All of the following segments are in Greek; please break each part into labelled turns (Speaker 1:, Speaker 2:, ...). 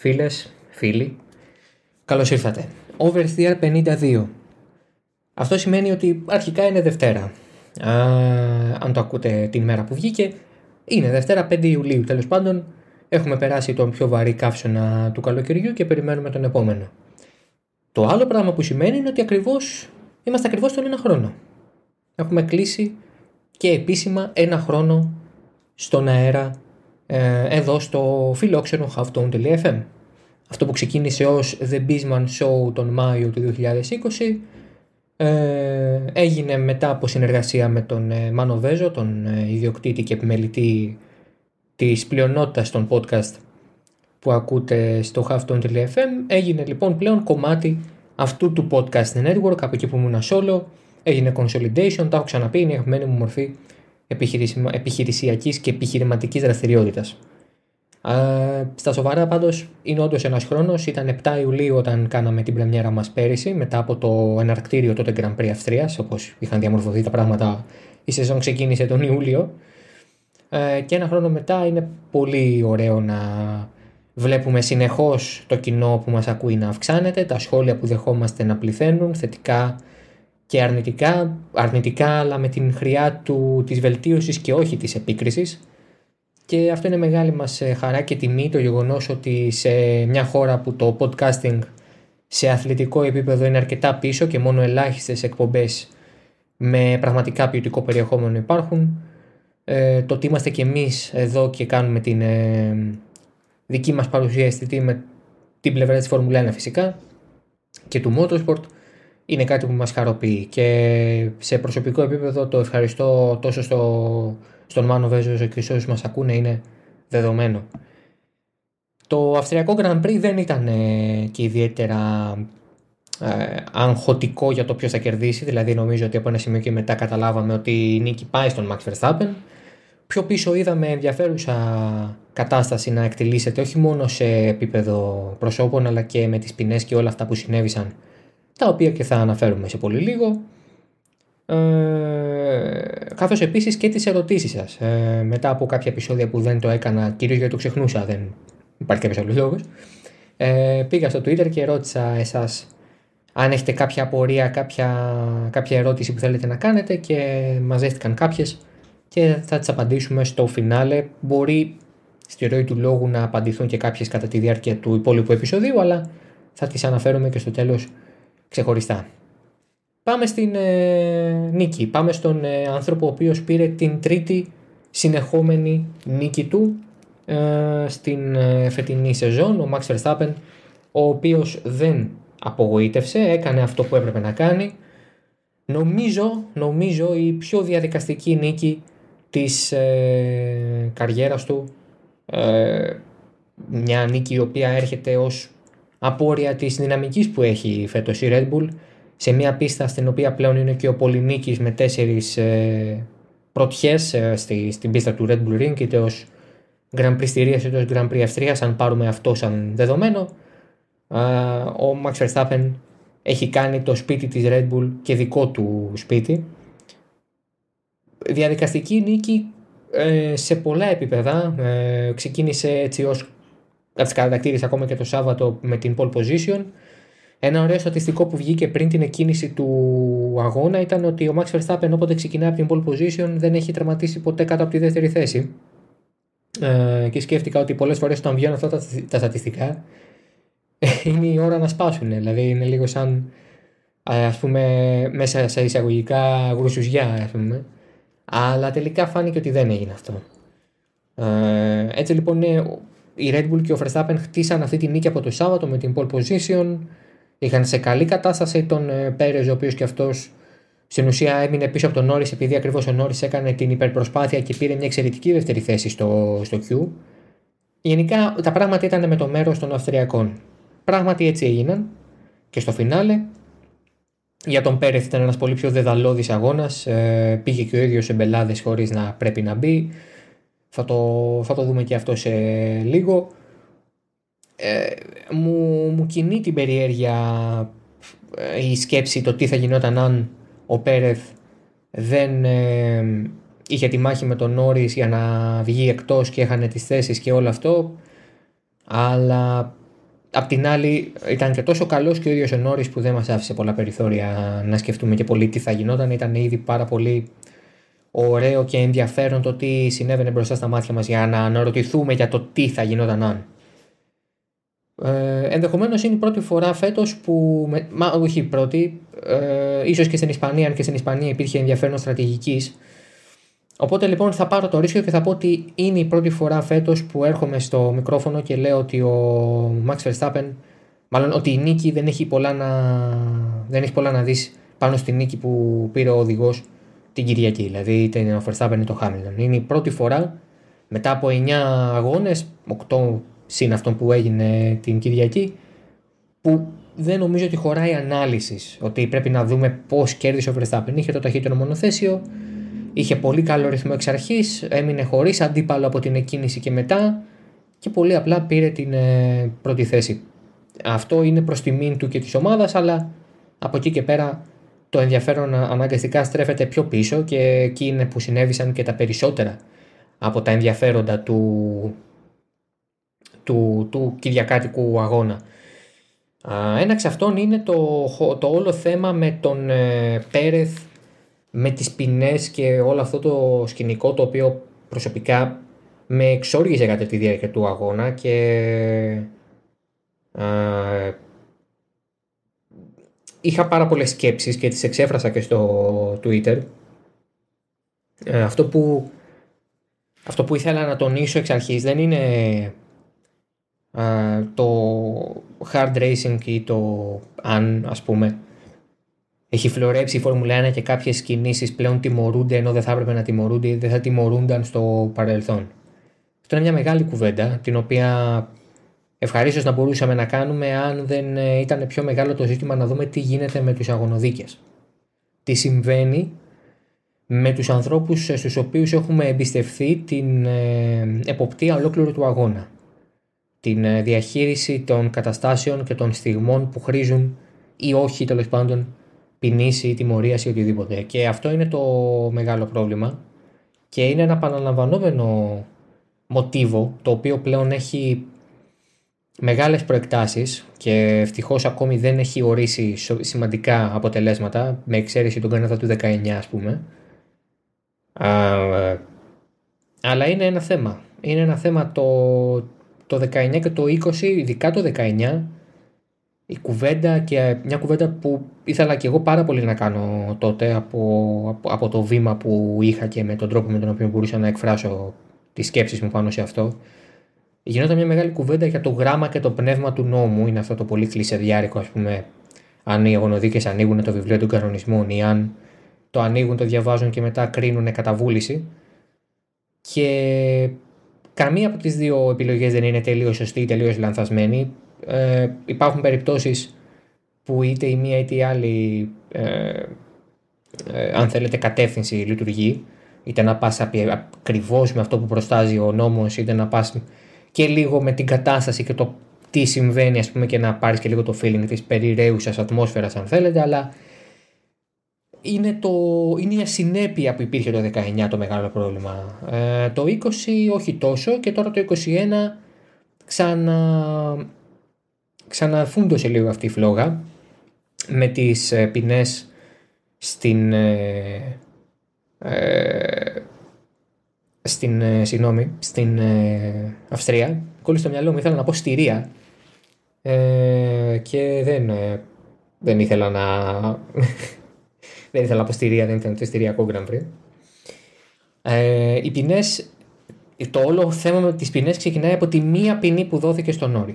Speaker 1: φίλες, φίλοι, καλώς ήρθατε. Oversteer 52. Αυτό σημαίνει ότι αρχικά είναι Δευτέρα. Α, αν το ακούτε την μέρα που βγήκε, είναι Δευτέρα 5 Ιουλίου. Τέλος πάντων, έχουμε περάσει τον πιο βαρύ καύσωνα του καλοκαιριού και περιμένουμε τον επόμενο. Το άλλο πράγμα που σημαίνει είναι ότι ακριβώς, είμαστε ακριβώς τον ένα χρόνο. Έχουμε κλείσει και επίσημα ένα χρόνο στον αέρα ε, εδώ στο φιλόξενο halftone.fm. Αυτό που ξεκίνησε ως The Bisman Show τον Μάιο του 2020 ε, έγινε μετά από συνεργασία με τον ε, Μάνο Βέζο, τον ε, ιδιοκτήτη και επιμελητή της πλειονότητας των podcast που ακούτε στο halftone.fm έγινε λοιπόν πλέον κομμάτι αυτού του podcast network από εκεί που ήμουν solo έγινε consolidation, τα έχω ξαναπεί, είναι η αγαπημένη μου μορφή επιχειρησιακής και επιχειρηματικής δραστηριότητας. Uh, στα σοβαρά πάντως είναι όντως ένας χρόνος, ήταν 7 Ιουλίου όταν κάναμε την πρεμιέρα μας πέρυσι μετά από το εναρκτήριο τότε Grand Prix Αυστρίας όπως είχαν διαμορφωθεί τα πράγματα η σεζόν ξεκίνησε τον Ιούλιο uh, και ένα χρόνο μετά είναι πολύ ωραίο να βλέπουμε συνεχώς το κοινό που μας ακούει να αυξάνεται, τα σχόλια που δεχόμαστε να πληθαίνουν θετικά και αρνητικά, αρνητικά αλλά με την χρειά του, της βελτίωσης και όχι της επίκρισης. Και αυτό είναι μεγάλη μας ε, χαρά και τιμή το γεγονός ότι σε μια χώρα που το podcasting σε αθλητικό επίπεδο είναι αρκετά πίσω και μόνο ελάχιστες εκπομπές με πραγματικά ποιοτικό περιεχόμενο υπάρχουν. Ε, το ότι είμαστε και εμείς εδώ και κάνουμε την ε, δική μας παρουσία αισθητή με την πλευρά της Φόρμουλα 1 φυσικά και του Motorsport είναι κάτι που μας χαροποιεί και σε προσωπικό επίπεδο το ευχαριστώ τόσο στο, στον Μάνο Βέζο και σε όσους μας ακούνε είναι δεδομένο. Το Αυστριακό Grand Prix δεν ήταν ε, και ιδιαίτερα ε, αγχωτικό για το ποιος θα κερδίσει, δηλαδή νομίζω ότι από ένα σημείο και μετά καταλάβαμε ότι η νίκη πάει στον Max Verstappen. Πιο πίσω είδαμε ενδιαφέρουσα κατάσταση να εκτελήσεται όχι μόνο σε επίπεδο προσώπων αλλά και με τις ποινές και όλα αυτά που συνέβησαν τα οποία και θα αναφέρουμε σε πολύ λίγο. Ε, καθώς επίσης και τις ερωτήσεις σας. Ε, μετά από κάποια επεισόδια που δεν το έκανα, κυρίως γιατί το ξεχνούσα, δεν υπάρχει κάποιος άλλος λόγος, ε, πήγα στο Twitter και ρώτησα εσάς αν έχετε κάποια απορία, κάποια, κάποια ερώτηση που θέλετε να κάνετε και μαζεύτηκαν κάποιες και θα τις απαντήσουμε στο φινάλε. Μπορεί στη ροή του λόγου να απαντηθούν και κάποιες κατά τη διάρκεια του υπόλοιπου επεισοδίου, αλλά θα τις αναφέρουμε και στο τέλος ξεχωριστά. Πάμε στην ε, νίκη. Πάμε στον ε, άνθρωπο ο οποίος πήρε την τρίτη συνεχόμενη νίκη του ε, στην φετινή σεζόν, ο Max Verstappen, ο οποίος δεν απογοήτευσε, έκανε αυτό που έπρεπε να κάνει. Νομίζω, νομίζω η πιο διαδικαστική νίκη της ε, καριέρας του, μια νίκη η οποία έρχεται ως απόρρια της δυναμικής που έχει φέτος η Red Bull σε μια πίστα στην οποία πλέον είναι και ο Πολυνίκης με τέσσερις ε, πρωτιές ε, στη, στην πίστα του Red Bull Ring είτε ως Grand Prix Στηρίας είτε ως Grand Prix Αυστρίας αν πάρουμε αυτό σαν δεδομένο. Ο Max Verstappen έχει κάνει το σπίτι της Red Bull και δικό του σπίτι. Διαδικαστική νίκη ε, σε πολλά επίπεδα ε, ξεκίνησε έτσι ως θα τι κατακτήρησε ακόμα και το Σάββατο με την pole position. Ένα ωραίο στατιστικό που βγήκε πριν την εκκίνηση του αγώνα ήταν ότι ο Max Verstappen όποτε ξεκινάει από την pole position δεν έχει τερματίσει ποτέ κάτω από τη δεύτερη θέση. Ε, και σκέφτηκα ότι πολλές φορές όταν βγαίνουν αυτά τα, τα στατιστικά είναι η ώρα να σπάσουν. Δηλαδή είναι λίγο σαν ε, ας πούμε μέσα σε εισαγωγικά γρουσουζιά ας πούμε. Αλλά τελικά φάνηκε ότι δεν έγινε αυτό. Ε, έτσι λοιπόν είναι η Red Bull και ο Verstappen χτίσαν αυτή τη νίκη από το Σάββατο με την pole position. Είχαν σε καλή κατάσταση τον ε, Πέρες, ο οποίος και αυτός στην ουσία έμεινε πίσω από τον Νόρι επειδή ακριβώς ο Νόρι έκανε την υπερπροσπάθεια και πήρε μια εξαιρετική δεύτερη θέση στο, στο Q. Γενικά τα πράγματα ήταν με το μέρος των Αυστριακών. Πράγματι έτσι έγιναν και στο φινάλε. Για τον Πέρεθ ήταν ένας πολύ πιο δεδαλώδης αγώνας. Ε, πήγε και ο ίδιος σε μπελάδες χωρίς να πρέπει να μπει. Θα το, θα το δούμε και αυτό σε λίγο. Ε, μου, μου κινεί την περιέργεια ε, η σκέψη το τι θα γινόταν αν ο Πέρεθ δεν ε, είχε τη μάχη με τον Νόρις για να βγει εκτός και έχανε τις θέσεις και όλο αυτό αλλά Απ' την άλλη, ήταν και τόσο καλός και ο ίδιος ο Νόρι που δεν μας άφησε πολλά περιθώρια να σκεφτούμε και πολύ τι θα γινόταν. Ήταν ήδη πάρα πολύ ωραίο και ενδιαφέρον το τι συνέβαινε μπροστά στα μάτια μας για να αναρωτηθούμε για το τι θα γινόταν αν. Ε, Ενδεχομένως είναι η πρώτη φορά φέτος που. Μα όχι η πρώτη, ε, ίσως και στην Ισπανία, αν και στην Ισπανία υπήρχε ενδιαφέρον στρατηγικής. Οπότε λοιπόν θα πάρω το ρίσκο και θα πω ότι είναι η πρώτη φορά φέτος που έρχομαι στο μικρόφωνο και λέω ότι ο Max Verstappen, μάλλον ότι η νίκη δεν έχει πολλά να, δεν έχει πολλά να δεις πάνω στη νίκη που πήρε ο οδηγός την Κυριακή. Δηλαδή είτε ο Verstappen είτε το Hamilton. Είναι η πρώτη φορά μετά από 9 αγώνες, 8 συν αυτόν που έγινε την Κυριακή, που δεν νομίζω ότι χωράει ανάλυσης. Ότι πρέπει να δούμε πώς κέρδισε ο Verstappen. Είχε το ταχύτερο μονοθέσιο, είχε πολύ καλό ρυθμό εξ αρχής, έμεινε χωρίς αντίπαλο από την εκκίνηση και μετά και πολύ απλά πήρε την ε, πρώτη θέση. Αυτό είναι προς τιμήν του και της ομάδας, αλλά από εκεί και πέρα το ενδιαφέρον αναγκαστικά στρέφεται πιο πίσω και εκεί είναι που συνέβησαν και τα περισσότερα από τα ενδιαφέροντα του, του, του Κυριακάτικου αγώνα. Ένα εξ αυτών είναι το, το όλο θέμα με τον ε, Πέρεθ, με τις ποινές και όλο αυτό το σκηνικό το οποίο προσωπικά με εξόργησε κατά τη διάρκεια του αγώνα και είχα πάρα πολλές σκέψεις και τις εξέφρασα και στο Twitter. Ε, αυτό, που, αυτό που ήθελα να τονίσω εξ αρχής δεν είναι το hard racing ή το αν ας πούμε έχει φλωρέψει η Φόρμουλα 1 και κάποιες κινήσεις πλέον τιμωρούνται ενώ δεν θα έπρεπε να τιμωρούνται ή δεν θα τιμωρούνταν στο παρελθόν. Αυτό είναι μια μεγάλη κουβέντα την οποία ευχαρίστως να μπορούσαμε να κάνουμε αν δεν ε, ήταν πιο μεγάλο το ζήτημα να δούμε τι γίνεται με τους αγωνοδίκες. Τι συμβαίνει με τους ανθρώπους στους οποίους έχουμε εμπιστευθεί την ε, εποπτεία ολόκληρου του αγώνα την ε, διαχείριση των καταστάσεων και των στιγμών που χρήζουν ή όχι τέλος πάντων ποινής ή τιμωρίας ή οτιδήποτε. Και αυτό είναι το μεγάλο πρόβλημα και είναι ένα επαναλαμβανόμενο μοτίβο το οποίο πλέον έχει μεγάλες προεκτάσεις και ευτυχώς ακόμη δεν έχει ορίσει σημαντικά αποτελέσματα με εξαίρεση τον Καναδά του 19 ας πούμε. Ε, αλλά είναι ένα θέμα. Είναι ένα θέμα το το 19 και το 20, ειδικά το 19, η κουβέντα και μια κουβέντα που ήθελα και εγώ πάρα πολύ να κάνω τότε από, από, το βήμα που είχα και με τον τρόπο με τον οποίο μπορούσα να εκφράσω τις σκέψεις μου πάνω σε αυτό. Γινόταν μια μεγάλη κουβέντα για το γράμμα και το πνεύμα του νόμου, είναι αυτό το πολύ κλεισεδιάρικο ας πούμε, αν οι αγωνοδίκες ανοίγουν το βιβλίο των κανονισμών ή αν το ανοίγουν, το διαβάζουν και μετά κρίνουν κατά βούληση. Και καμία από τις δύο επιλογές δεν είναι τελείως σωστή ή τελείως λανθασμένη. Ε, υπάρχουν περιπτώσεις που είτε η μία είτε η άλλη, ε, ε, αν θέλετε, κατεύθυνση λειτουργεί. Είτε να πας ακριβώς με αυτό που προστάζει ο νόμος, είτε να πας και λίγο με την κατάσταση και το τι συμβαίνει, ας πούμε, και να πάρεις και λίγο το feeling της περιραίουσας ατμόσφαιρας, αν θέλετε, αλλά είναι, το, είναι η ασυνέπεια που υπήρχε το 19 το μεγάλο πρόβλημα. Ε, το 20 όχι τόσο και τώρα το 21 ξανα, ξαναφούντωσε λίγο αυτή η φλόγα με τις ε, ποινές στην, ε, ε στην, ε, συγγνώμη, στην ε, Αυστρία. Κόλλησε στο μυαλό μου, ήθελα να πω Στηρία ε, και δεν, δεν ήθελα να δεν ήθελα να πω στηρία, δεν ήταν το στηριακό Grand Prix. Ε, οι ποινές, το όλο θέμα με τις ποινές ξεκινάει από τη μία ποινή που δόθηκε στον Νόρι.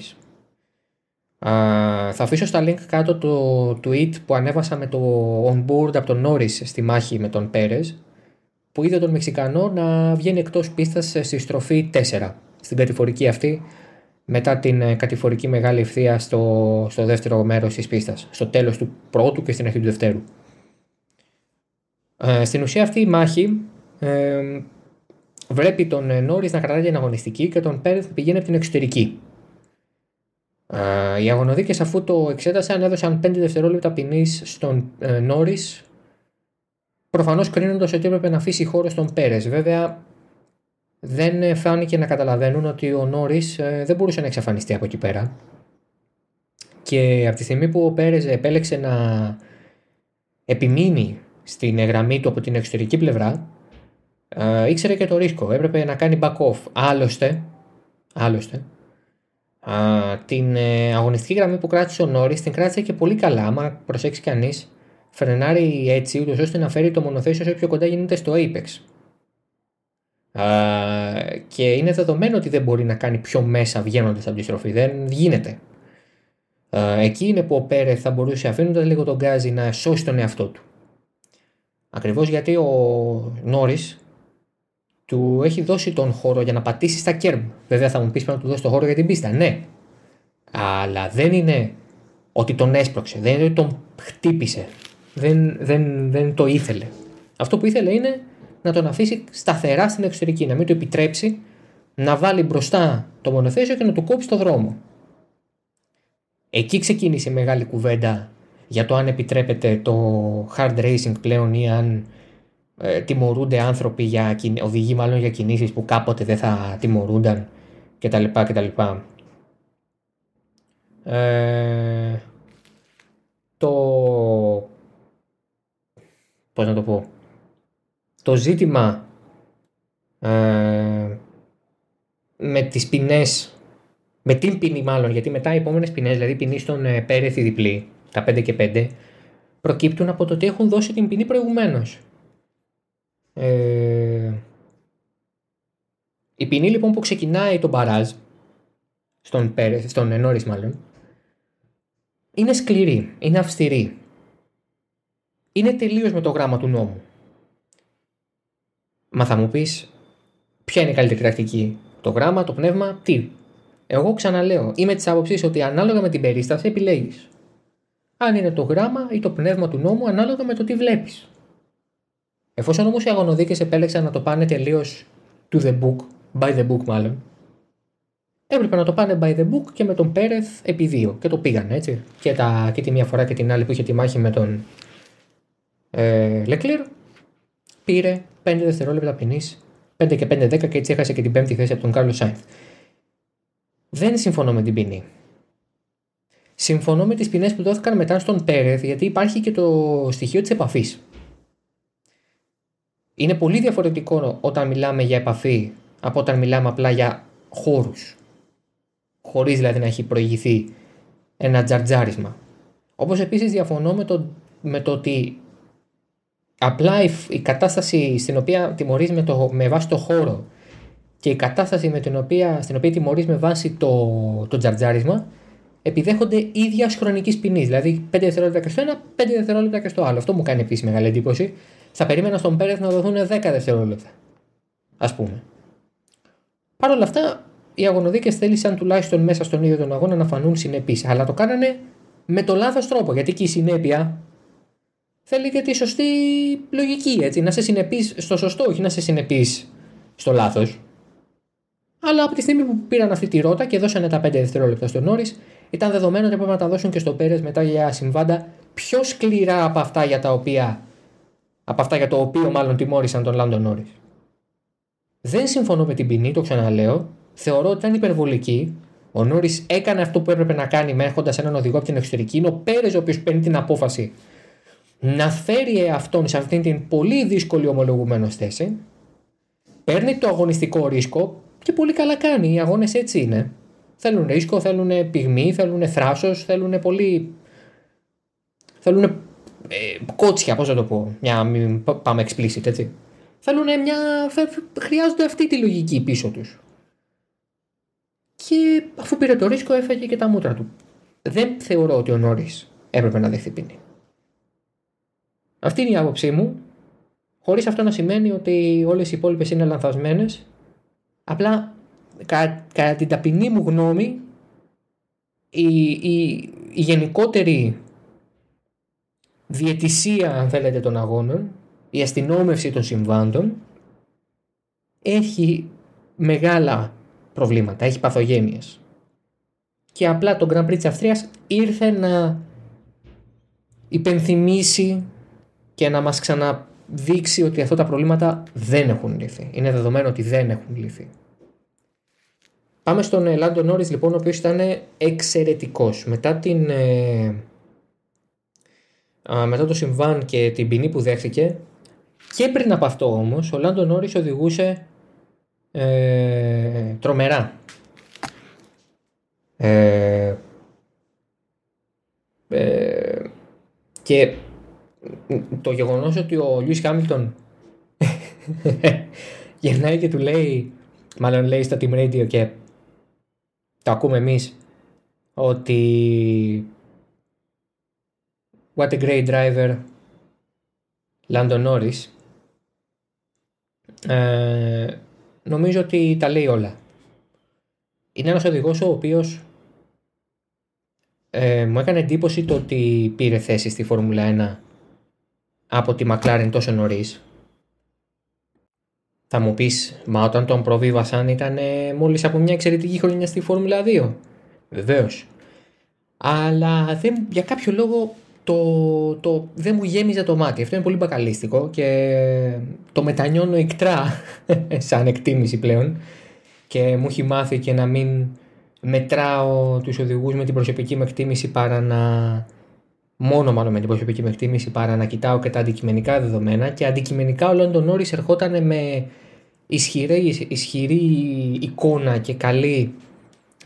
Speaker 1: θα αφήσω στα link κάτω το tweet που ανέβασα με το on board από τον Νόρι στη μάχη με τον Πέρες, που είδε τον Μεξικανό να βγαίνει εκτός πίστας στη στροφή 4, στην κατηφορική αυτή, μετά την ε, κατηφορική μεγάλη ευθεία στο, στο δεύτερο μέρος της πίστας, στο τέλος του πρώτου και στην αρχή του δευτέρου. Ε, στην ουσία αυτή η μάχη ε, βλέπει τον ε, Νόρις να κρατάει την αγωνιστική και τον Πέρεθ να πηγαίνει από την εξωτερική. Ε, οι αγωνοδίκες αφού το εξέτασαν έδωσαν 5 δευτερόλεπτα ποινής στον ε, Νόρις προφανώς κρίνοντας ότι έπρεπε να αφήσει χώρο στον Πέρες. Βέβαια δεν φάνηκε να καταλαβαίνουν ότι ο Νόρις ε, δεν μπορούσε να εξαφανιστεί από εκεί πέρα. Και από τη στιγμή που ο Πέρες επέλεξε να επιμείνει στην γραμμή του από την εξωτερική πλευρά, ε, ήξερε και το ρίσκο. Έπρεπε να κάνει back off. Άλλωστε, άλλωστε την ε, αγωνιστική γραμμή που κράτησε ο Νόρις την κράτησε και πολύ καλά. Άμα προσέξει κανείς, φρενάρει έτσι, ούτως ώστε να φέρει το μονοθέσιο όσο πιο κοντά γίνεται στο Apex. και είναι δεδομένο ότι δεν μπορεί να κάνει πιο μέσα βγαίνοντας από τη στροφή. Δεν γίνεται. εκεί είναι που ο Πέρεθ θα μπορούσε αφήνοντας λίγο τον Γκάζι να σώσει τον εαυτό του. Ακριβώς γιατί ο Νόρις του έχει δώσει τον χώρο για να πατήσει στα κέρμ. Βέβαια θα μου πεις να του δώσει τον χώρο για την πίστα. Ναι. Αλλά δεν είναι ότι τον έσπρωξε, δεν είναι ότι τον χτύπησε. Δεν, δεν, δεν το ήθελε. Αυτό που ήθελε είναι να τον αφήσει σταθερά στην εξωτερική, να μην του επιτρέψει να βάλει μπροστά το μονοθέσιο και να του κόψει το δρόμο. Εκεί ξεκίνησε η μεγάλη κουβέντα για το αν επιτρέπεται το hard racing πλέον ή αν ε, τιμωρούνται άνθρωποι για οδηγοί μάλλον για κινήσεις που κάποτε δεν θα τιμωρούνταν κτλ. κτλ. Ε, το πώς να το πω το ζήτημα ε, με τις ποινές με την ποινή μάλλον γιατί μετά οι επόμενες ποινές δηλαδή ποινή στον ε, Πέρεθ διπλή τα 5 και 5 προκύπτουν από το ότι έχουν δώσει την ποινή προηγουμένως ε, η ποινή λοιπόν που ξεκινάει τον Μπαράζ, στον, Πέρε, στον Νόρις μάλλον, είναι σκληρή, είναι αυστηρή. Είναι τελείως με το γράμμα του νόμου. Μα θα μου πεις, ποια είναι η καλύτερη πρακτική, το γράμμα, το πνεύμα, τι; Εγώ ξαναλέω, είμαι της άποψης ότι ανάλογα με την περίσταση επιλέγεις. Αν είναι το γράμμα ή το πνεύμα του νόμου, ανάλογα με το τι βλέπεις. Εφόσον όμως οι αγωνοδίκες επέλεξαν να το πάνε τελείως to the book, by the book μάλλον, έπρεπε να το πάνε by the book και με τον Πέρεθ επί δύο. Και το πήγαν έτσι. Και, τα, και τη μία φορά και την άλλη που είχε τη μάχη με τον ε, Λεκλήρ, πήρε 5 δευτερόλεπτα ποινή, 5 και 5-10 και έτσι έχασε και την πέμπτη θέση από τον Κάρλος Σάινθ. Δεν συμφωνώ με την ποινή. Συμφωνώ με τις ποινές που δόθηκαν μετά στον Πέρεθ γιατί υπάρχει και το στοιχείο της επαφής. Είναι πολύ διαφορετικό όταν μιλάμε για επαφή από όταν μιλάμε απλά για χώρους. Χωρίς δηλαδή να έχει προηγηθεί ένα τζαρτζάρισμα. Όπως επίσης διαφωνώ με το, με το ότι απλά η, κατάσταση στην οποία τιμωρείς με, το, με βάση το χώρο και η κατάσταση με την οποία, στην οποία τιμωρείς με βάση το, το τζαρτζάρισμα επιδέχονται ίδιας χρονικής ποινής. Δηλαδή 5 δευτερόλεπτα και στο ένα, 5 δευτερόλεπτα και στο άλλο. Αυτό μου κάνει επίσης μεγάλη εντύπωση θα περίμενα στον Πέρεθ να δοθούν 10 δευτερόλεπτα. Α πούμε. Παρ' όλα αυτά, οι αγωνοδίκες θέλησαν τουλάχιστον μέσα στον ίδιο τον αγώνα να φανούν συνεπείς. Αλλά το κάνανε με το λάθος τρόπο. Γιατί και η συνέπεια θέλει και τη σωστή λογική. Έτσι, να σε συνεπείς στο σωστό, όχι να σε συνεπείς στο λάθος. Αλλά από τη στιγμή που πήραν αυτή τη ρότα και δώσανε τα 5 δευτερόλεπτα στον Νόρι, ήταν δεδομένο ότι έπρεπε να τα δώσουν και στον Πέρες μετά για συμβάντα πιο σκληρά από αυτά για τα οποία από αυτά για το οποίο μάλλον τιμώρησαν τον Λάντον Νόρις. Δεν συμφωνώ με την ποινή, το ξαναλέω. Θεωρώ ότι ήταν υπερβολική. Ο Νόρις έκανε αυτό που έπρεπε να κάνει έχοντας έναν οδηγό από την εξωτερική. Είναι ο Πέρες ο οποίος παίρνει την απόφαση να φέρει αυτόν σε αυτήν την πολύ δύσκολη ομολογουμένως θέση. Παίρνει το αγωνιστικό ρίσκο και πολύ καλά κάνει. Οι αγώνες έτσι είναι. Θέλουν ρίσκο, θέλουν πυγμή, θέλουν θράσος, θέλουν πολύ. Θέλουν ε, κότσια, πώς να το πω, μια, μην πάμε explicit, έτσι. Θέλουν μια, χρειάζονται αυτή τη λογική πίσω τους. Και αφού πήρε το ρίσκο έφαγε και τα μούτρα του. Δεν θεωρώ ότι ο Νόρις έπρεπε να δεχθεί ποινή. Αυτή είναι η άποψή μου, χωρίς αυτό να σημαίνει ότι όλες οι υπόλοιπες είναι λανθασμένες. Απλά κατά την ταπεινή μου γνώμη η, η, η γενικότερη διαιτησία αν θέλετε των αγώνων, η αστυνόμευση των συμβάντων έχει μεγάλα προβλήματα, έχει παθογένειες. Και απλά το Grand Prix της Αυστρίας ήρθε να υπενθυμίσει και να μας ξαναδείξει ότι αυτά τα προβλήματα δεν έχουν λυθεί. Είναι δεδομένο ότι δεν έχουν λυθεί. Πάμε στον Λάντο Νόρις λοιπόν, ο οποίος ήταν εξαιρετικός. Μετά, την, ε, μετά το συμβάν και την ποινή που δέχθηκε, και πριν από αυτό όμως, ο Λάντο Νόρις οδηγούσε ε, τρομερά. Ε, ε, και το γεγονός ότι ο Λιούις Χάμιλτον γυρνάει και του λέει, μάλλον λέει στα Team Radio και το ακούμε εμείς, ότι What a great driver, Lando Norris. Ε, νομίζω ότι τα λέει όλα. Είναι ένας οδηγός ο οποίος ε, μου έκανε εντύπωση το ότι πήρε θέση στη Φόρμουλα 1 από τη McLaren τόσο νωρίς. Θα μου πεις, μα όταν τον προβίβασαν ήταν μόλις από μια εξαιρετική χρονιά στη Φόρμουλα 2. Βεβαίως. Αλλά δεν, για κάποιο λόγο το, το, δεν μου γέμιζε το μάτι. Αυτό είναι πολύ μπακαλίστικο και το μετανιώνω εκτρά σαν εκτίμηση πλέον και μου έχει μάθει και να μην μετράω τους οδηγούς με την προσωπική μου εκτίμηση παρά να μόνο μάλλον με την προσωπική μου εκτίμηση παρά να κοιτάω και τα αντικειμενικά δεδομένα και αντικειμενικά ο Λάντο Νόρις ερχόταν με ισχυρή, ισχυρή εικόνα και καλή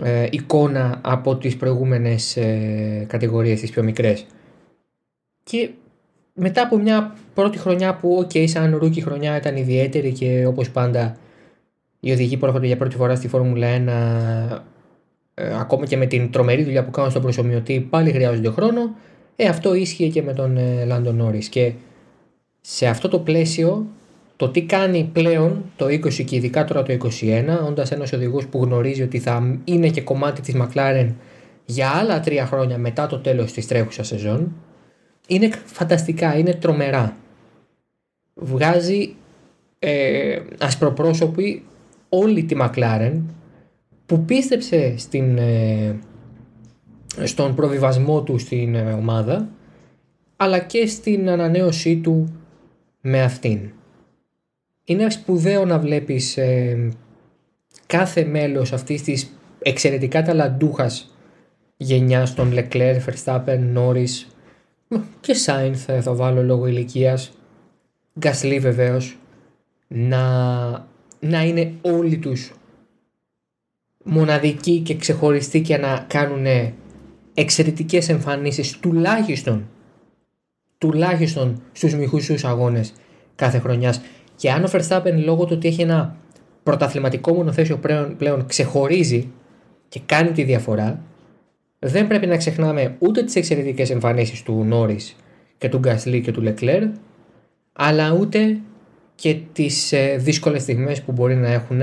Speaker 1: ε, εικόνα από τις προηγούμενες ε, κατηγορίες τις πιο μικρές. Και μετά από μια πρώτη χρονιά που OK okay, σαν rookie χρονιά ήταν ιδιαίτερη και όπως πάντα οι οδηγοί που έρχονται για πρώτη φορά στη Φόρμουλα 1 ε, ακόμα και με την τρομερή δουλειά που κάνουν στον προσωμιωτή πάλι χρειάζονται χρόνο ε, αυτό ίσχυε και με τον ε, Λάντον Νόρις και σε αυτό το πλαίσιο το τι κάνει πλέον το 20 και ειδικά τώρα το 21 όντας ένας οδηγός που γνωρίζει ότι θα είναι και κομμάτι της McLaren για άλλα τρία χρόνια μετά το τέλος της τρέχουσας σεζόν είναι φανταστικά, είναι τρομερά. Βγάζει ε, ασπροπρόσωπη όλη τη McLaren που πίστεψε στην, ε, στον προβιβασμό του στην ε, ομάδα αλλά και στην ανανέωσή του με αυτήν. Είναι σπουδαίο να βλέπεις ε, κάθε μέλος αυτής της εξαιρετικά ταλαντούχας γενιάς των Leclerc, Verstappen, Norris και Σάινθ θα βάλω λόγω ηλικίας, Γκασλί βεβαίως, να, να είναι όλοι τους μοναδικοί και ξεχωριστοί και να κάνουν εξαιρετικές εμφανίσεις τουλάχιστον τουλάχιστον στους μηχούσους αγώνες κάθε χρονιάς και αν ο Verstappen λόγω του ότι έχει ένα πρωταθληματικό μονοθέσιο πλέον, πλέον ξεχωρίζει και κάνει τη διαφορά δεν πρέπει να ξεχνάμε ούτε τις εξαιρετικές εμφανίσεις του Νόρις και του Γκασλί και του Λεκλέρ αλλά ούτε και τις ε, δύσκολες στιγμές που μπορεί να έχουν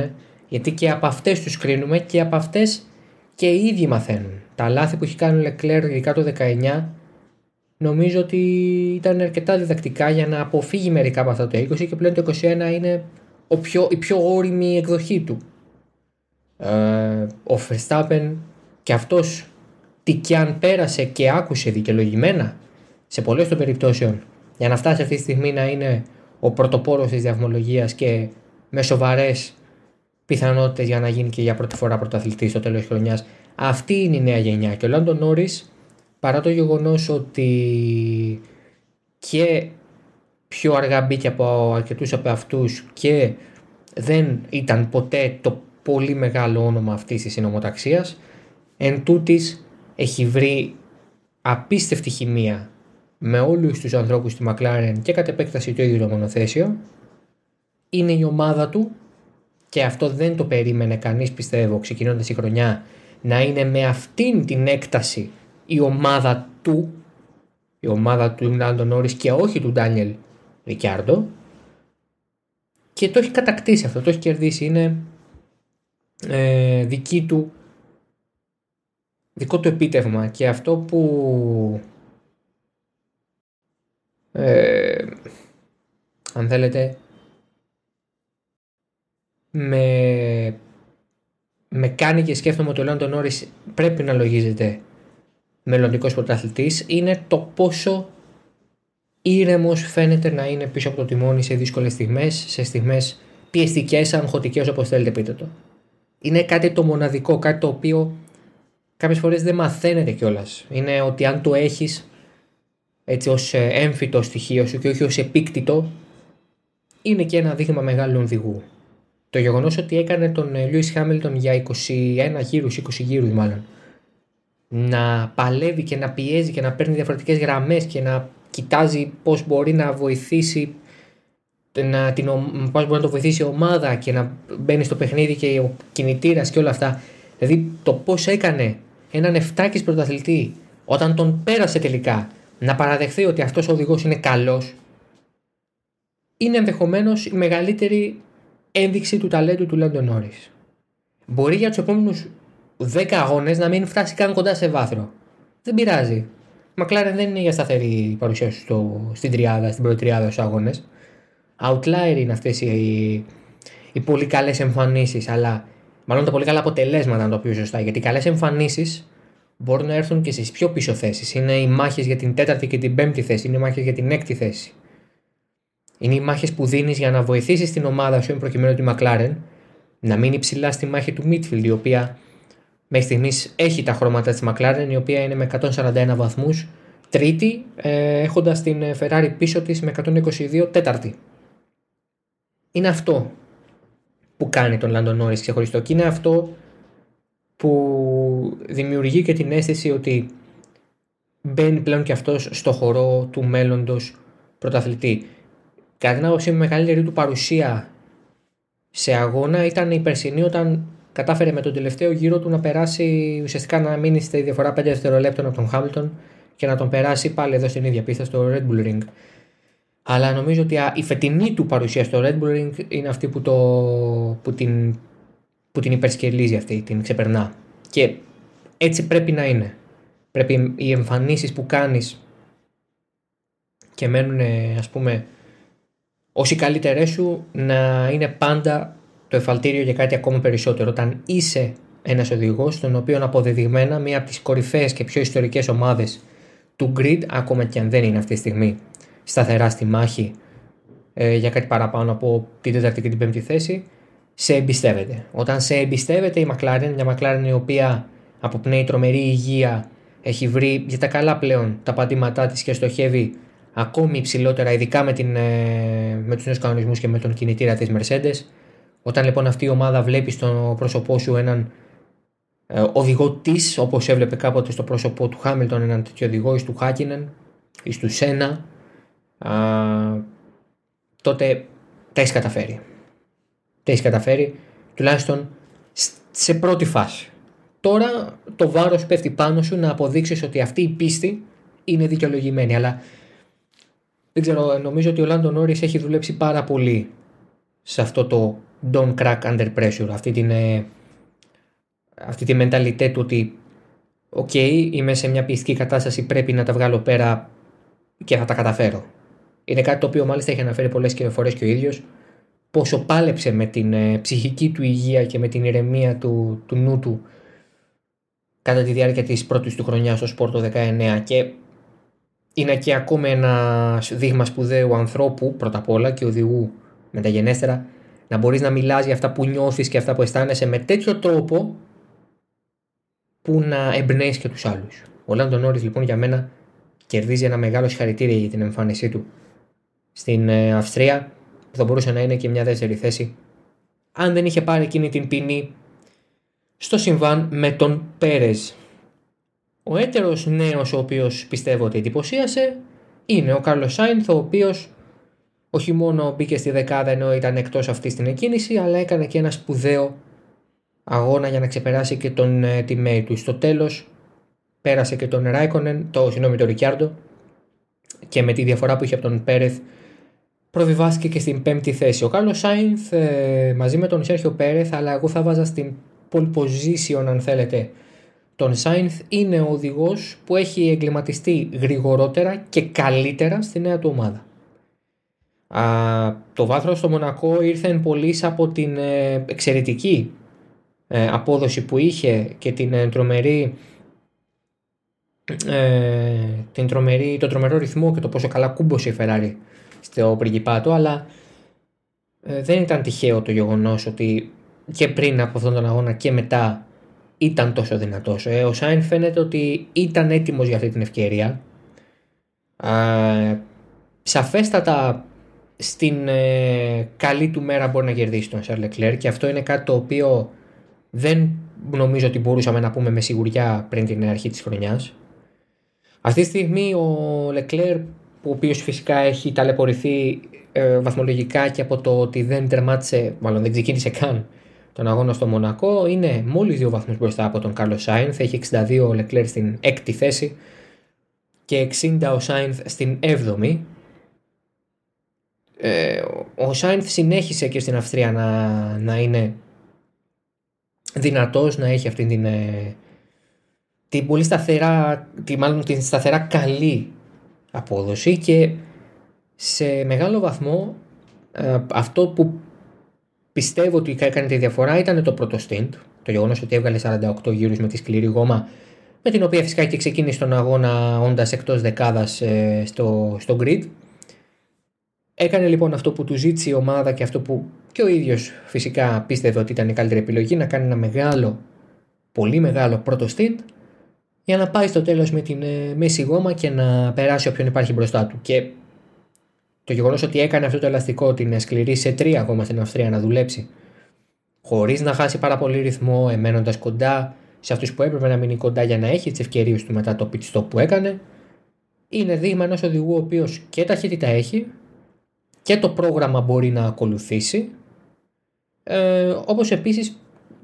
Speaker 1: γιατί και από αυτές τους κρίνουμε και από αυτές και οι ίδιοι μαθαίνουν. Τα λάθη που έχει κάνει ο Λεκλέρ ειδικά το 19 νομίζω ότι ήταν αρκετά διδακτικά για να αποφύγει μερικά από αυτά το 20 και πλέον το 21 είναι ο πιο, η πιο όρημη εκδοχή του. Ε, ο Verstappen και αυτός τι και αν πέρασε και άκουσε δικαιολογημένα σε πολλές των περιπτώσεων για να φτάσει αυτή τη στιγμή να είναι ο πρωτοπόρος της διαβμολογίας και με σοβαρές πιθανότητες για να γίνει και για πρώτη φορά πρωταθλητής στο τέλος της χρονιάς. Αυτή είναι η νέα γενιά. Και ο Λάντο Νόρις, παρά το γεγονός ότι και πιο αργά μπήκε από αρκετούς από αυτούς και δεν ήταν ποτέ το πολύ μεγάλο όνομα αυτής της συνομοταξίας εν τούτης έχει βρει απίστευτη χημεία με όλους τους ανθρώπους στη McLaren και κατ' επέκταση το ίδιο το μονοθέσιο είναι η ομάδα του και αυτό δεν το περίμενε κανείς πιστεύω ξεκινώντας η χρονιά να είναι με αυτήν την έκταση η ομάδα του η ομάδα του Λάντο Νόρις και όχι του Ντάνιελ Ρικιάρντο. Και το έχει κατακτήσει αυτό, το έχει κερδίσει. Είναι ε, δική του δικό του επίτευγμα. Και αυτό που ε, αν θέλετε με, με κάνει και σκέφτομαι ότι ο Λάντο Νόρις πρέπει να λογίζεται μελλοντικός πρωταθλητής είναι το πόσο ήρεμος φαίνεται να είναι πίσω από το τιμόνι σε δύσκολες στιγμές, σε στιγμές πιεστικές, αγχωτικές όπως θέλετε πείτε το. είναι κάτι το μοναδικό, κάτι το οποίο κάποιες φορές δεν μαθαίνεται κιόλας. Είναι ότι αν το έχεις έτσι ως ε, έμφυτο στοιχείο σου και όχι ως επίκτητο, είναι και ένα δείγμα μεγάλου οδηγού. Το γεγονός ότι έκανε τον Λιούις Χάμιλτον για 21 γύρους, 20 γύρους μάλλον, να παλεύει και να πιέζει και να παίρνει διαφορετικές γραμμές και να κοιτάζει πώς μπορεί να βοηθήσει να την, πώς μπορεί να το βοηθήσει η ομάδα και να μπαίνει στο παιχνίδι και ο κινητήρας και όλα αυτά. Δηλαδή το πώς έκανε έναν εφτάκης πρωταθλητή όταν τον πέρασε τελικά να παραδεχθεί ότι αυτός ο οδηγός είναι καλός, είναι ενδεχομένως η μεγαλύτερη ένδειξη του ταλέντου του Λέντον Νόρις. Μπορεί για τους επόμενους 10 αγώνες να μην φτάσει καν κοντά σε βάθρο. Δεν πειράζει. Μακλάρεν δεν είναι για σταθερή παρουσία στο, στην τριάδα, στην πρώτη τριάδα στους αγώνες. Outlier είναι αυτές οι, οι πολύ καλές εμφανίσεις, αλλά μάλλον τα πολύ καλά αποτελέσματα, να το πει σωστά. Γιατί οι καλές εμφανίσεις μπορούν να έρθουν και στις πιο πίσω θέσεις. Είναι οι μάχες για την τέταρτη και την πέμπτη θέση, είναι οι μάχες για την έκτη θέση. Είναι οι μάχες που δίνεις για να βοηθήσεις την ομάδα σου, προκειμένου τη McLaren, να μείνει ψηλά στη μάχη του Midfield, η οποία μέχρι στιγμής έχει τα χρώματα της McLaren, η οποία είναι με 141 βαθμούς, τρίτη, ε, έχοντας την Ferrari πίσω της με 122 τέταρτη. Είναι αυτό που κάνει τον Λάντο Νόρις ξεχωριστό και είναι αυτό που δημιουργεί και την αίσθηση ότι μπαίνει πλέον και αυτός στο χορό του μέλλοντος πρωταθλητή. Κατά την άποψή μου, η μεγαλύτερη του παρουσία σε αγώνα ήταν η περσινή όταν κατάφερε με τον τελευταίο γύρο του να περάσει ουσιαστικά να μείνει στη διαφορά 5 δευτερολέπτων από τον Χάμιλτον και να τον περάσει πάλι εδώ στην ίδια πίστα στο Red Bull Ring. Αλλά νομίζω ότι η φετινή του παρουσία στο Red Bull Ring είναι αυτή που, το, που, την, που την υπερσκελίζει αυτή, την ξεπερνά. Και έτσι πρέπει να είναι. Πρέπει οι εμφανίσεις που κάνεις και μένουν ας πούμε ως οι καλύτερές σου να είναι πάντα το εφαλτήριο για κάτι ακόμα περισσότερο. Όταν είσαι ένας οδηγός τον οποίο αποδεδειγμένα μία από τις κορυφαίες και πιο ιστορικές ομάδες του grid ακόμα και αν δεν είναι αυτή τη στιγμή σταθερά στη μάχη ε, για κάτι παραπάνω από την τέταρτη και την πέμπτη θέση, σε εμπιστεύεται. Όταν σε εμπιστεύεται η McLaren, μια McLaren η οποία αποπνέει τρομερή υγεία, έχει βρει για τα καλά πλέον τα πατήματά της και στοχεύει ακόμη υψηλότερα, ειδικά με, την, ε, με τους νέους κανονισμούς και με τον κινητήρα της Mercedes. Όταν λοιπόν αυτή η ομάδα βλέπει στο πρόσωπό σου έναν ε, οδηγό της, όπως έβλεπε κάποτε στο πρόσωπό του Χάμιλτον, έναν τέτοιο οδηγό, ή του Χάκινεν, ή του Σένα, α, τότε τα έχεις καταφέρει. Τα έχεις καταφέρει τουλάχιστον σε πρώτη φάση. Τώρα το βάρος πέφτει πάνω σου να αποδείξεις ότι αυτή η πίστη είναι δικαιολογημένη. Αλλά δεν ξέρω, νομίζω ότι ο Λάντο Νόρις έχει δουλέψει πάρα πολύ σε αυτό το don't crack under pressure, αυτή την, ε, αυτή τη μενταλιτέ του ότι OK, okay, είμαι σε μια πιεστική κατάσταση, πρέπει να τα βγάλω πέρα και θα τα καταφέρω. Είναι κάτι το οποίο μάλιστα έχει αναφέρει πολλές και φορές και ο ίδιος πόσο πάλεψε με την ε, ψυχική του υγεία και με την ηρεμία του, του νου του κατά τη διάρκεια της πρώτης του χρονιάς στο Σπόρτο 19 και είναι και ακόμα ένα δείγμα σπουδαίου ανθρώπου πρώτα απ' όλα και οδηγού μεταγενέστερα να μπορείς να μιλάς για αυτά που νιώθεις και αυτά που αισθάνεσαι με τέτοιο τρόπο που να εμπνέεις και τους άλλους. Ο Λάντον Νόρις λοιπόν για μένα κερδίζει ένα μεγάλο συγχαρητήρια για την εμφάνισή του στην ε, Αυστρία που θα μπορούσε να είναι και μια δεύτερη θέση αν δεν είχε πάρει εκείνη την ποινή στο συμβάν με τον Πέρες. Ο έτερος νέος ο οποίος πιστεύω ότι εντυπωσίασε είναι ο Κάρλος Σάινθ ο οποίος όχι μόνο μπήκε στη δεκάδα ενώ ήταν εκτός αυτής στην εκκίνηση αλλά έκανε και ένα σπουδαίο αγώνα για να ξεπεράσει και τον ε, teammate του. Στο τέλος πέρασε και τον Ράικονεν, το συγγνώμη τον Ρικιάρντο και με τη διαφορά που είχε από τον Πέρεθ προβιβάστηκε και στην πέμπτη θέση. Ο Κάρλος Σάινθ ε, μαζί με τον Σέρχιο Πέρεθ, αλλά εγώ θα βάζα στην pole position αν θέλετε. Τον Σάινθ είναι ο οδηγός που έχει εγκληματιστεί γρηγορότερα και καλύτερα στη νέα του ομάδα. Α, το βάθρος στο Μονακό ήρθε εν από την ε, εξαιρετική ε, απόδοση που είχε και την ε, τρομερή την τρομερή, τον τρομερό ρυθμό και το πόσο καλά κούμπωσε η Ferrari στο πριγκιπάτο, αλλά ε, δεν ήταν τυχαίο το γεγονός ότι και πριν από αυτόν τον αγώνα και μετά ήταν τόσο δυνατός. Ε, ο Σάινς φαίνεται ότι ήταν έτοιμος για αυτή την ευκαιρία. Ε, σαφέστατα στην ε, καλή του μέρα μπορεί να κερδίσει τον Σαρ Λεκλέρ και αυτό είναι κάτι το οποίο δεν νομίζω ότι μπορούσαμε να πούμε με σιγουριά πριν την αρχή της χρονιάς. Αυτή τη στιγμή ο Λεκλέρ, ο οποίος φυσικά έχει ταλαιπωρηθεί ε, βαθμολογικά και από το ότι δεν τερμάτισε, μάλλον δεν ξεκίνησε καν τον αγώνα στο Μονακό, είναι μόλις δύο βαθμούς μπροστά από τον Κάρλος Σάινθ, έχει 62 ο Λεκλέρ στην έκτη θέση και 60 ο Σάινθ στην έβδομη. Ε, ο Σάινθ συνέχισε και στην Αυστρία να, να είναι δυνατός, να έχει αυτή την, ε, την πολύ σταθερά, τη, μάλλον την σταθερά καλή απόδοση και σε μεγάλο βαθμό ε, αυτό που πιστεύω ότι έκανε τη διαφορά ήταν το πρώτο stint, το γεγονός ότι έβγαλε 48 γύρους με τη σκληρή γόμα με την οποία φυσικά και ξεκίνησε τον αγώνα όντας εκτός δεκάδας ε, στο, στο grid. Έκανε λοιπόν αυτό που του ζήτησε η ομάδα και αυτό που και ο ίδιος φυσικά πίστευε ότι ήταν η καλύτερη επιλογή να κάνει ένα μεγάλο, πολύ μεγάλο πρώτο stint για να πάει στο τέλος με την ε, μέση γόμα και να περάσει όποιον υπάρχει μπροστά του. Και το γεγονός ότι έκανε αυτό το ελαστικό την σκληρή σε τρία ακόμα στην Αυστρία να δουλέψει, χωρίς να χάσει πάρα πολύ ρυθμό, εμένοντας κοντά σε αυτούς που έπρεπε να μείνει κοντά για να έχει τις ευκαιρίες του μετά το pit stop που έκανε, είναι δείγμα ενός οδηγού ο οποίος και ταχύτητα έχει και το πρόγραμμα μπορεί να ακολουθήσει. Ε, Όπως επίσης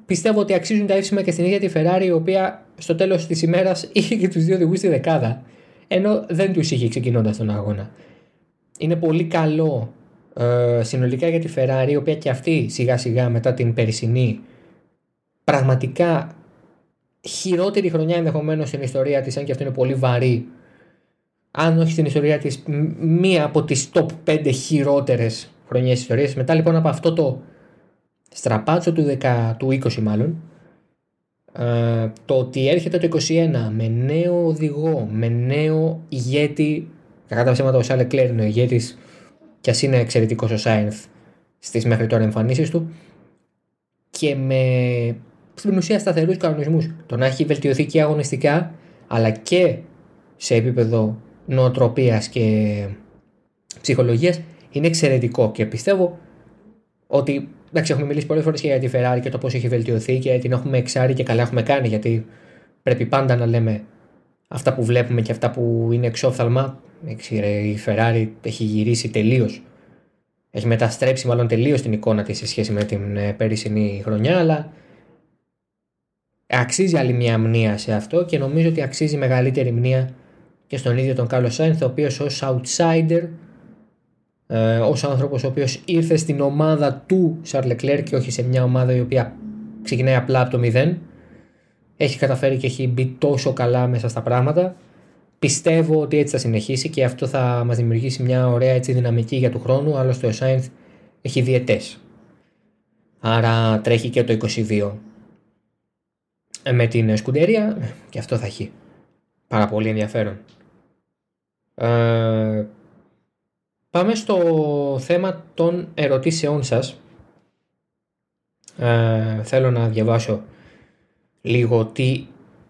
Speaker 1: πιστεύω ότι αξίζουν τα εύσημα και στην ίδια τη Ferrari, η οποία στο τέλος της ημέρας είχε και τους δύο οδηγούς στη δεκάδα, ενώ δεν τους είχε ξεκινώντας τον αγώνα. Είναι πολύ καλό ε, συνολικά για τη Ferrari, η οποία και αυτή σιγά σιγά μετά την περσινή πραγματικά χειρότερη χρονιά ενδεχομένως στην ιστορία της, αν και αυτό είναι πολύ βαρύ, αν όχι στην ιστορία της, μία από τις top 5 χειρότερες χρονιές της ιστορίας. Μετά λοιπόν από αυτό το στραπάτσο του, 10, του 20 μάλλον, ε, το ότι έρχεται το 21 με νέο οδηγό, με νέο ηγέτη Κατά τα ψέματα ο Σάλε Κλέρ είναι ο ηγέτης και ας είναι εξαιρετικός ο Σάινθ στις μέχρι τώρα εμφανίσεις του. Και με στην ουσία σταθερούς κανονισμούς. Το να έχει βελτιωθεί και αγωνιστικά αλλά και σε επίπεδο νοοτροπίας και ψυχολογίας είναι εξαιρετικό. Και πιστεύω ότι εντάξει, έχουμε μιλήσει πολλές φορές και για τη Ferrari και το πώς έχει βελτιωθεί και την έχουμε εξάρει και καλά έχουμε κάνει γιατί πρέπει πάντα να λέμε αυτά που βλέπουμε και αυτά που είναι εξόφθαλμα η Ferrari έχει γυρίσει τελείως. Έχει μεταστρέψει μάλλον τελείως την εικόνα της σε σχέση με την ε, πέρυσινή χρονιά, αλλά αξίζει άλλη μια μνήα σε αυτό και νομίζω ότι αξίζει μεγαλύτερη μνήα και στον ίδιο τον Κάρλο Σάινθ, ο οποίος ως outsider, ε, ως άνθρωπος ο οποίος ήρθε στην ομάδα του Σαρλ Leclerc και όχι σε μια ομάδα η οποία ξεκινάει απλά από το μηδέν, έχει καταφέρει και έχει μπει τόσο καλά μέσα στα πράγματα Πιστεύω ότι έτσι θα συνεχίσει και αυτό θα μας δημιουργήσει μια ωραία έτσι δυναμική για του χρόνου, άλλωστε ο Σάινθ έχει διετές. Άρα τρέχει και το 22 ε, με την σκουντερία και αυτό θα έχει πάρα πολύ ενδιαφέρον. Ε, πάμε στο θέμα των ερωτήσεών σας. Ε, θέλω να διαβάσω λίγο τι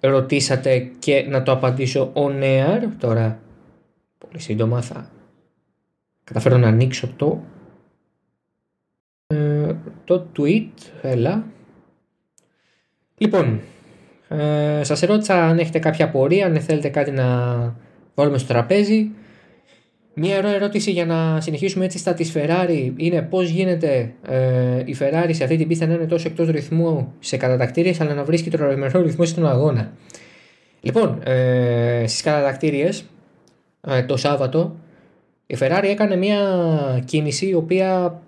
Speaker 1: ρωτήσατε και να το απαντήσω on air. Τώρα, πολύ σύντομα θα καταφέρω να ανοίξω το, ε, το tweet. Έλα. Λοιπόν, ε, σας ερώτησα αν έχετε κάποια απορία, αν θέλετε κάτι να βάλουμε στο τραπέζι. Μία ερώτηση για να συνεχίσουμε έτσι στα της Ferrari είναι πώς γίνεται ε, η Ferrari σε αυτή την πίστα να είναι τόσο εκτός ρυθμού σε κατατακτήριες αλλά να βρίσκει το ρημερό ρυθμό στον αγώνα. Λοιπόν, ε, στις κατατακτήριες ε, το Σάββατο η Ferrari έκανε μια κίνηση η οποία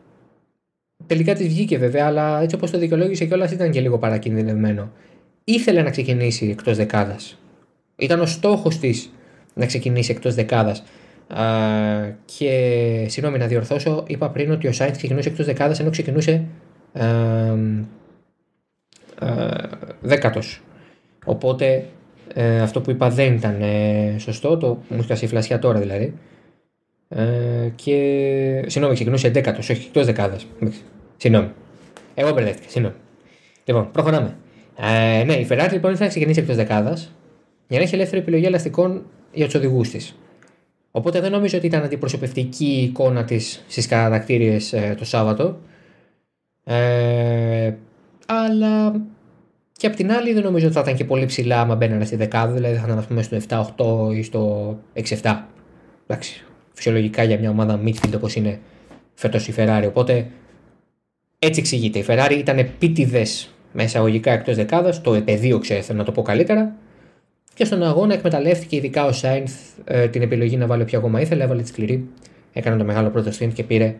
Speaker 1: τελικά της βγήκε βέβαια αλλά έτσι όπως το δικαιολόγησε κιόλας ήταν και λίγο παρακινδυνευμένο. Ήθελε να ξεκινήσει εκτός δεκάδας. Ήταν ο στόχος της να ξεκινήσει εκτός δεκάδας και συγγνώμη να διορθώσω, είπα πριν ότι ο Σάινθ ξεκινούσε εκτός δεκάδας ενώ ξεκινούσε ε, δέκατος. Οπότε ε, αυτό που είπα δεν ήταν ε, σωστό, το μου έχει φλασιά τώρα δηλαδή. Ε, και συγγνώμη, ξεκινούσε δέκατος, όχι εκτός δεκάδας. Συγγνώμη. Εγώ μπερδεύτηκα, συγγνώμη. Λοιπόν, προχωράμε. Ε, ναι, η Ferrari λοιπόν ήθελε να ξεκινήσει εκτός δεκάδας για να έχει ελεύθερη επιλογή ελαστικών για τους οδηγούς της. Οπότε δεν νομίζω ότι ήταν αντιπροσωπευτική η εικόνα της στις κατακτήριες ε, το Σάββατο. Ε, αλλά και απ' την άλλη δεν νομίζω ότι θα ήταν και πολύ ψηλά άμα μπαίνανε στη δεκάδα, δηλαδή θα ήταν ας πούμε στο 7-8 ή στο 6-7. Εντάξει, φυσιολογικά για μια ομάδα midfield όπως είναι φέτος η Ferrari. Οπότε έτσι εξηγείται. Η Ferrari ήταν επίτηδες με εισαγωγικά εκτός δεκάδας, το επεδίωξε, να το πω καλύτερα. Και στον αγώνα εκμεταλλεύτηκε ειδικά ο Σάινθ ε, την επιλογή να βάλει όποια ακόμα ήθελε, έβαλε τη σκληρή. Έκανε το μεγάλο πρώτο στint και πήρε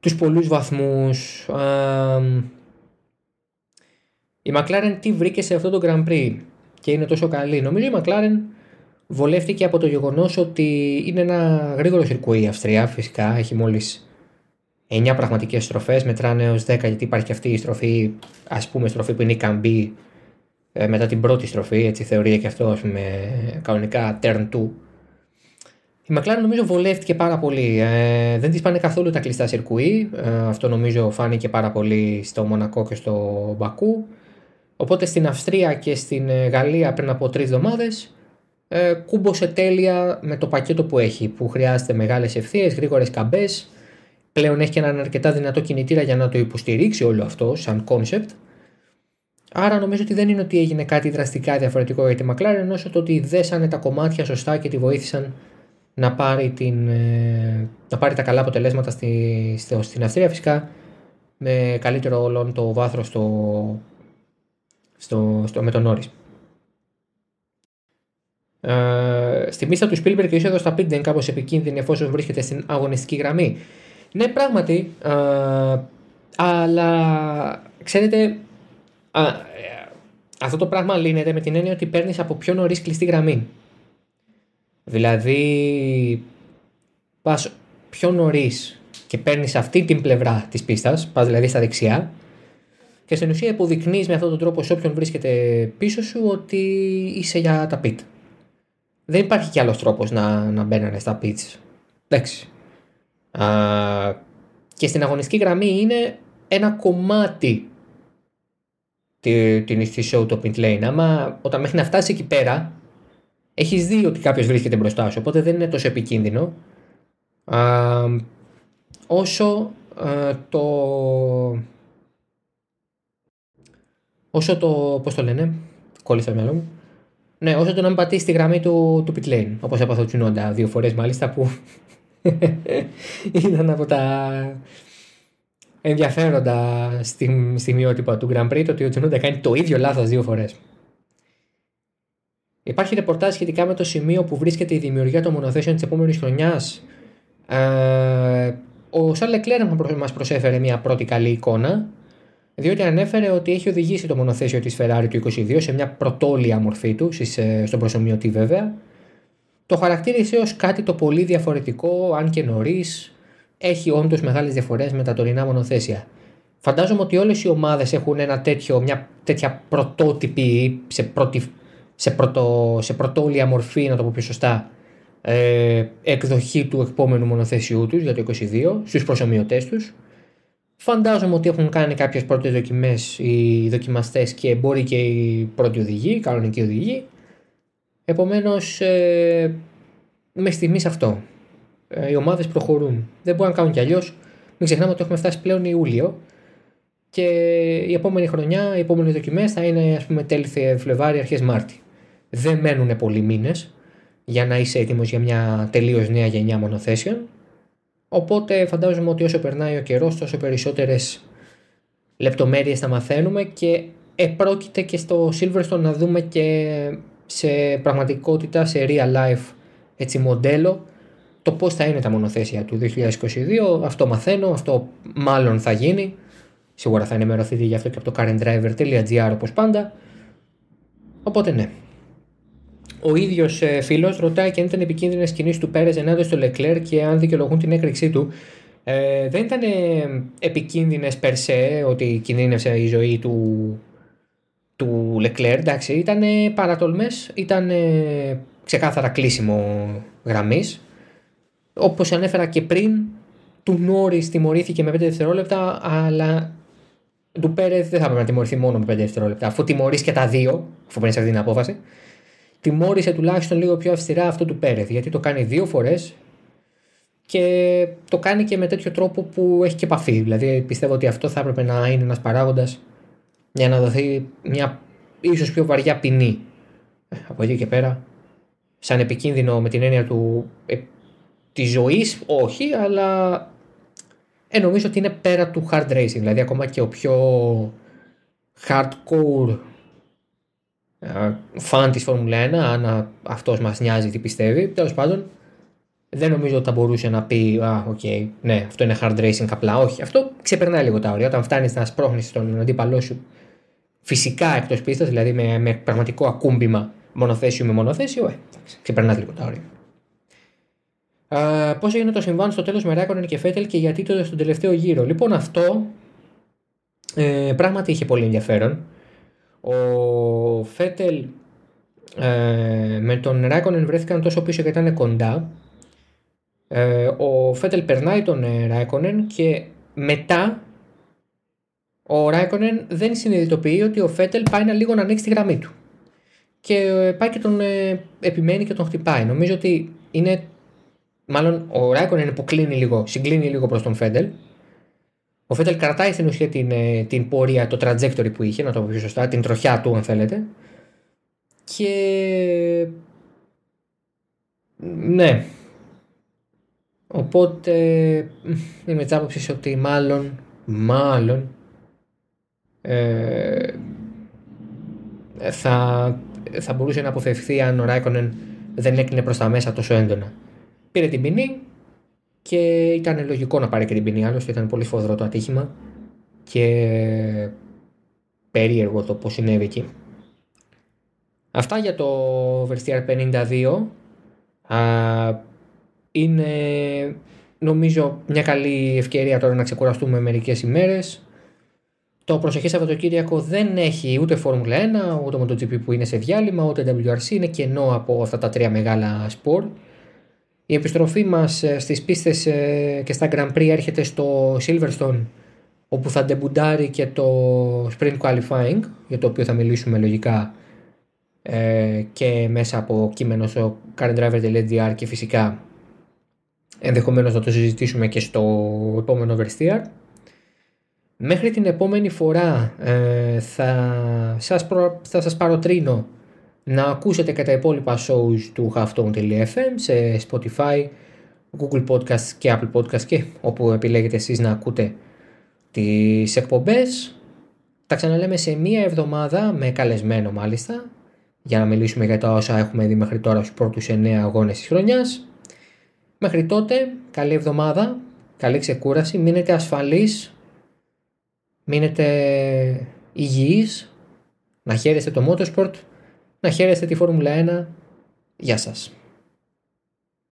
Speaker 1: τους πολλούς βαθμούς. Η McLaren τι βρήκε σε αυτό το Grand Prix και είναι τόσο καλή; Νομίζω η McLaren βολεύτηκε από το γεγονός ότι είναι ένα γρήγορο σιρκουί η Αυστρία. Φυσικά έχει μόλις 9 πραγματικές στροφές, μετράνε έως 10 γιατί υπάρχει και αυτή η στροφή, ας πούμε, στροφή που είναι η καμπή ε, μετά την πρώτη στροφή, έτσι θεωρείται και αυτό, ας πούμε, κανονικά turn 2. Η McLaren νομίζω βολεύτηκε πάρα πολύ. Ε, δεν της πάνε καθόλου τα κλειστά σιρκουί. Ε, αυτό νομίζω φάνηκε πάρα πολύ στο Μονακό και στο Μπακού. Οπότε στην Αυστρία και στην ε, Γαλλία πριν από τρεις εβδομάδες ε, κούμποσε τέλεια με το πακέτο που έχει, που χρειάζεται μεγάλες ευθείες, γρήγορες καμπές. Πλέον έχει και έναν αρκετά δυνατό κινητήρα για να το υποστηρίξει όλο αυτό σαν concept. Άρα νομίζω ότι δεν είναι ότι έγινε κάτι δραστικά διαφορετικό για τη McLaren, όσο το ότι δέσανε τα κομμάτια σωστά και τη βοήθησαν να πάρει, την, ε, να πάρει τα καλά αποτελέσματα στη, στην Αυστρία φυσικά με καλύτερο όλον το βάθρο στο, στο, στο, με τον Νόρις. Ε, στη μίστα του Spielberg η είσοδο στα πίτ είναι κάπως επικίνδυνη εφόσον βρίσκεται στην αγωνιστική γραμμή. Ναι, πράγματι, ε, αλλά ξέρετε, α, αυτό το πράγμα λύνεται με την έννοια ότι παίρνεις από πιο νωρίς κλειστή γραμμή. Δηλαδή, πας πιο νωρίς και παίρνεις αυτή την πλευρά της πίστας, πας δηλαδή στα δεξιά, και στην ουσία υποδεικνύεις με αυτόν τον τρόπο σε όποιον βρίσκεται πίσω σου ότι είσαι για τα πιτ. Δεν υπάρχει κι άλλος τρόπος να, να μπαίνανε στα πιτ. Εντάξει. Α, και στην αγωνιστική γραμμή είναι ένα κομμάτι την στη show το pit lane. Άμα όταν μέχρι να φτάσει εκεί πέρα, έχεις δει ότι κάποιος βρίσκεται μπροστά σου. Οπότε δεν είναι τόσο επικίνδυνο. Α, όσο το όσο το. Πώς το λένε, κόλλησα το μυαλό μου. Ναι, όσο το να μην πατήσει τη γραμμή του, του pit lane. Όπως έπαθα ο Τσουνόντα δύο φορές μάλιστα που ήταν από τα ενδιαφέροντα στη, στιγμιότυπα του Grand Prix το ότι ο Τσουνόντα κάνει το ίδιο λάθος δύο φορές. Υπάρχει ρεπορτάζ σχετικά με το σημείο που βρίσκεται η δημιουργία των μονοθέσεων της επόμενης χρονιάς. Ε, ο Σαρλ Λεκλέρ μας προσέφερε μια πρώτη καλή εικόνα διότι ανέφερε ότι έχει οδηγήσει το μονοθέσιο της Ferrari του 22 σε μια πρωτόλια μορφή του, ε, στον προσωμιωτή βέβαια. Το χαρακτήρισε ως κάτι το πολύ διαφορετικό, αν και νωρίς, έχει όντως μεγάλες διαφορές με τα τωρινά μονοθέσια. Φαντάζομαι ότι όλες οι ομάδες έχουν ένα τέτοιο, μια τέτοια πρωτότυπη σε, πρώτη, σε, πρωτο, σε πρωτόλια μορφή, να το πω πιο σωστά, ε, εκδοχή του επόμενου μονοθέσιού τους για το 22 στους προσωμιωτές τους Φαντάζομαι ότι έχουν κάνει κάποιες πρώτες δοκιμές οι δοκιμαστές και μπορεί και οι πρώτοι οδηγοί, οι κανονικοί οδηγοί. Επομένως, ε, με στιγμής αυτό. Ε, οι ομάδες προχωρούν. Δεν μπορούν να κάνουν κι αλλιώς. Μην ξεχνάμε ότι έχουμε φτάσει πλέον Ιούλιο και η επόμενη χρονιά, οι επόμενες δοκιμές θα είναι ας πούμε τέλη Φλεβάρι, αρχές Μάρτι. Δεν μένουν πολλοί μήνες για να είσαι έτοιμος για μια τελείως νέα γενιά μονοθέσεων. Οπότε φαντάζομαι ότι όσο περνάει ο καιρός τόσο περισσότερες λεπτομέρειες θα μαθαίνουμε και επρόκειται και στο Silverstone να δούμε και σε πραγματικότητα, σε real life έτσι μοντέλο το πώς θα είναι τα μονοθέσια του 2022. Αυτό μαθαίνω, αυτό μάλλον θα γίνει. Σίγουρα θα ενημερωθείτε γι' αυτό και από το currentdriver.gr όπως πάντα. Οπότε ναι, ο ίδιος ε, φίλος ρωτάει και αν ήταν επικίνδυνες κινήσεις του Πέρες ενάντια στο Λεκλέρ και αν δικαιολογούν την έκρηξή του. Ε, δεν ήταν επικίνδυνες περσέ ότι κινδύνευσε η ζωή του, του Λεκλέρ. Εντάξει, ήταν παρατολμές, ήταν ξεκάθαρα κλείσιμο γραμμής. Όπως ανέφερα και πριν, του Νόρι τιμωρήθηκε με 5 δευτερόλεπτα, αλλά του Πέρεθ δεν θα έπρεπε να τιμωρηθεί μόνο με 5 δευτερόλεπτα. Αφού τιμωρείς και τα δύο, αφού παίρνεις αυτή την απόφαση, τιμώρησε τουλάχιστον λίγο πιο αυστηρά αυτό του Πέρεθ. Γιατί το κάνει δύο φορές και το κάνει και με τέτοιο τρόπο που έχει και επαφή. Δηλαδή πιστεύω ότι αυτό θα έπρεπε να είναι ένας παράγοντας για να δοθεί μια ίσως πιο βαριά ποινή. Ε, από εκεί και πέρα, σαν επικίνδυνο με την έννοια του ε, τη ζωή, όχι, αλλά ε, νομίζω ότι είναι πέρα του hard racing. Δηλαδή, ακόμα και ο πιο hardcore φαν της Φόρμουλα 1, αν αυτός μας νοιάζει τι πιστεύει, τέλος πάντων, δεν νομίζω ότι θα μπορούσε να πει Α, OK, okay, ναι, αυτό είναι hard racing απλά. Όχι, αυτό ξεπερνάει λίγο τα όρια. Όταν φτάνεις να σπρώχνεις τον αντίπαλό σου φυσικά εκτός πίστας, δηλαδή με, με πραγματικό ακούμπημα μονοθέσιο με μονοθέσιο, ε, ξεπερνάει λίγο τα όρια. Πώς έγινε το συμβάν στο τέλος με Ράικονεν και Φέτελ και γιατί το στον τελευταίο γύρο. Λοιπόν, αυτό ε, πράγματι είχε πολύ ενδιαφέρον. Ο Φέτελ ε, με τον Ράκονεν βρέθηκαν τόσο πίσω και ήταν κοντά. Ε, ο Φέτελ περνάει τον ε, Ράκονεν και μετά ο Ράικονεν δεν συνειδητοποιεί ότι ο Φέτελ πάει να λίγο να ανοίξει τη γραμμή του. Και ε, πάει και τον ε, επιμένει και τον χτυπάει. Νομίζω ότι είναι. Μάλλον ο Ράικονεν υποκλίνει λίγο, συγκλίνει λίγο προς τον Φέντελ. Ο Φέντελ κρατάει στην ουσία την, ε, την πορεία, το trajectory που είχε, να το πω πιο σωστά, την τροχιά του, αν θέλετε. Και. Ναι. Οπότε είμαι της άποψης ότι μάλλον, μάλλον ε, θα, θα μπορούσε να αποφευθεί αν ο Ράικονεν δεν έκλεινε προς τα μέσα τόσο έντονα. Πήρε την ποινή και ήταν λογικό να πάρει και την ποινή, άλλωστε ήταν πολύ φοδρό το ατύχημα και περίεργο το πώς συνέβη εκεί. Αυτά για το Verstier 52 α, είναι νομίζω μια καλή ευκαιρία τώρα να ξεκουραστούμε μερικές ημέρες το προσεχή Σαββατοκύριακο δεν έχει ούτε Φόρμουλα 1, ούτε MotoGP που είναι σε διάλειμμα, ούτε WRC, είναι κενό από αυτά τα τρία μεγάλα σπορ. Η επιστροφή μας ε, στις πίστες ε, και στα Grand Prix έρχεται στο Silverstone, όπου θα ντεμπουντάρει και το Sprint Qualifying, για το οποίο θα μιλήσουμε λογικά ε, και μέσα από κείμενο στο currentdriver.gr και φυσικά ενδεχομένως να το συζητήσουμε και στο επόμενο Verstier. Μέχρι την επόμενη φορά ε, θα, σας προ, θα σας παροτρύνω να ακούσετε και τα υπόλοιπα shows του halftone.fm σε Spotify, Google Podcast και Apple Podcast και όπου επιλέγετε εσείς να ακούτε τις εκπομπές. Τα ξαναλέμε σε μία εβδομάδα με καλεσμένο μάλιστα για να μιλήσουμε για τα όσα έχουμε δει μέχρι τώρα στους πρώτους 9 αγώνες της χρονιάς. Μέχρι τότε, καλή εβδομάδα, καλή ξεκούραση, μείνετε ασφαλείς μείνετε υγιείς, να χαίρεστε το Motorsport, να χαίρεστε τη Φόρμουλα 1. Γεια σας.